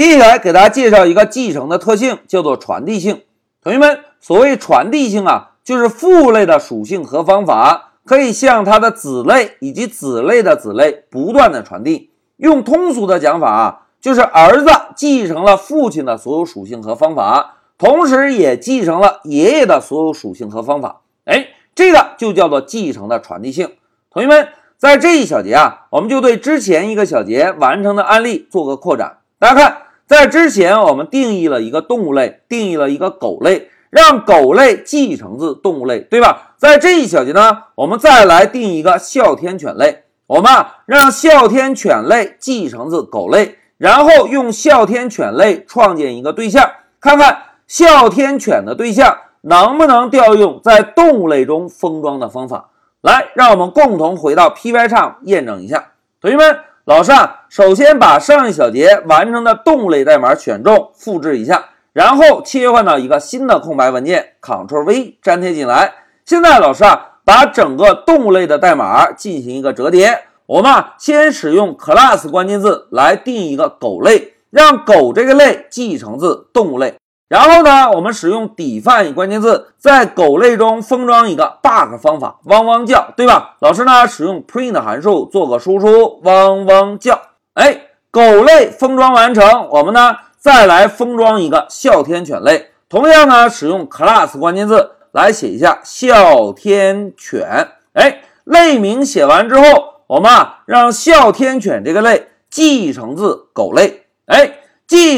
接下来给大家介绍一个继承的特性，叫做传递性。同学们，所谓传递性啊，就是父类的属性和方法可以向它的子类以及子类的子类不断的传递。用通俗的讲法啊，就是儿子继承了父亲的所有属性和方法，同时也继承了爷爷的所有属性和方法。哎，这个就叫做继承的传递性。同学们，在这一小节啊，我们就对之前一个小节完成的案例做个扩展。大家看，在之前我们定义了一个动物类，定义了一个狗类，让狗类继承自动物类，对吧？在这一小节呢，我们再来定一个哮天犬类。我们啊，让哮天犬类继承自狗类，然后用哮天犬类创建一个对象，看看哮天犬的对象能不能调用在动物类中封装的方法。来，让我们共同回到 PY 上验证一下。同学们，老师啊，首先把上一小节完成的动物类代码选中，复制一下，然后切换到一个新的空白文件，Ctrl V 粘贴进来。现在老师啊。把整个动物类的代码进行一个折叠，我们啊先使用 class 关键字来定一个狗类，让狗这个类继承自动物类。然后呢，我们使用 define 关键字在狗类中封装一个 bug 方法，汪汪叫，对吧？老师呢使用 print 函数做个输出，汪汪叫。哎，狗类封装完成，我们呢再来封装一个哮天犬类，同样呢使用 class 关键字。来写一下哮天犬，哎，类名写完之后，我们啊让哮天犬这个类继承自狗类，哎，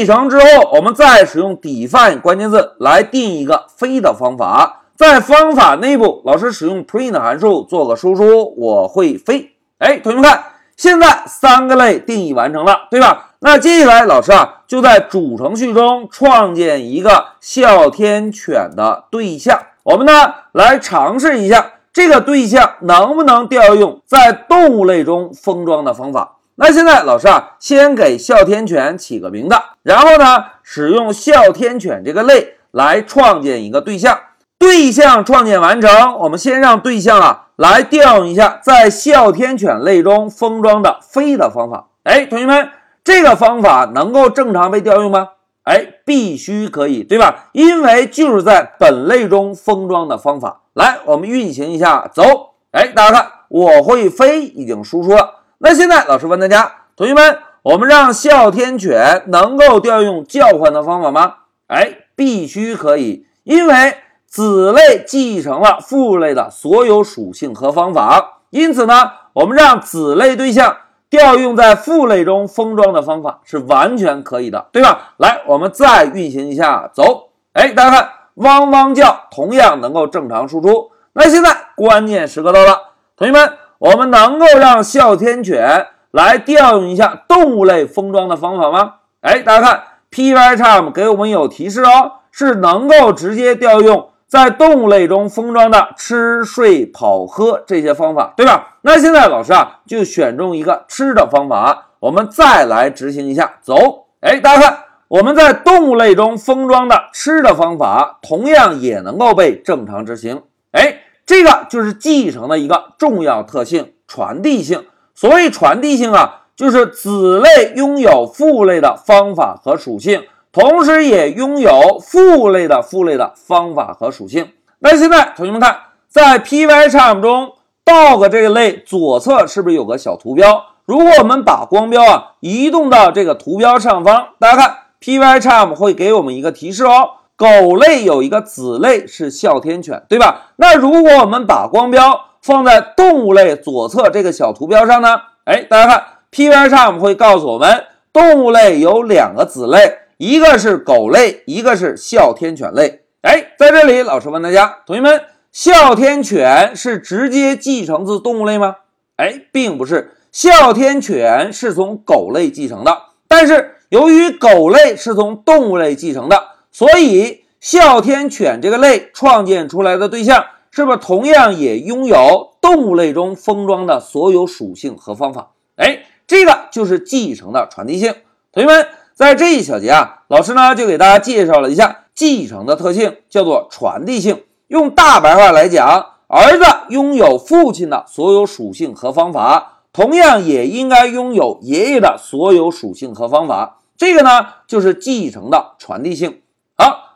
继承之后，我们再使用 define 关键字来定一个飞的方法，在方法内部，老师使用 print 函数做个输出，我会飞，哎，同学们看，现在三个类定义完成了，对吧？那接下来老师啊就在主程序中创建一个哮天犬的对象。我们呢来尝试一下这个对象能不能调用在动物类中封装的方法。那现在老师啊，先给哮天犬起个名字，然后呢，使用哮天犬这个类来创建一个对象。对象创建完成，我们先让对象啊来调用一下在哮天犬类中封装的飞的方法。哎，同学们，这个方法能够正常被调用吗？哎，必须可以，对吧？因为就是在本类中封装的方法。来，我们运行一下，走。哎，大家看，我会飞已经输出了。那现在老师问大家，同学们，我们让哮天犬能够调用叫唤的方法吗？哎，必须可以，因为子类继承了父类的所有属性和方法，因此呢，我们让子类对象。调用在父类中封装的方法是完全可以的，对吧？来，我们再运行一下，走。哎，大家看，汪汪叫同样能够正常输出。那现在关键时刻到了，同学们，我们能够让哮天犬来调用一下动物类封装的方法吗？哎，大家看，Pycharm 给我们有提示哦，是能够直接调用。在动物类中封装的吃、睡、跑、喝这些方法，对吧？那现在老师啊，就选中一个吃的方法，我们再来执行一下。走，哎，大家看，我们在动物类中封装的吃的方法，同样也能够被正常执行。哎，这个就是继承的一个重要特性——传递性。所谓传递性啊，就是子类拥有父类的方法和属性。同时也拥有父类的父类的方法和属性。那现在同学们看，在 Pycharm 中，dog 这个类左侧是不是有个小图标？如果我们把光标啊移动到这个图标上方，大家看 Pycharm 会给我们一个提示哦。狗类有一个子类是哮天犬，对吧？那如果我们把光标放在动物类左侧这个小图标上呢？哎，大家看 Pycharm 会告诉我们，动物类有两个子类。一个是狗类，一个是哮天犬类。哎，在这里，老师问大家，同学们，哮天犬是直接继承自动物类吗？哎，并不是，哮天犬是从狗类继承的。但是由于狗类是从动物类继承的，所以哮天犬这个类创建出来的对象，是不是同样也拥有动物类中封装的所有属性和方法？哎，这个就是继承的传递性，同学们。在这一小节啊，老师呢就给大家介绍了一下继承的特性，叫做传递性。用大白话来讲，儿子拥有父亲的所有属性和方法，同样也应该拥有爷爷的所有属性和方法。这个呢，就是继承的传递性。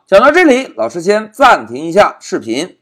讲到这里，老师先暂停一下视频。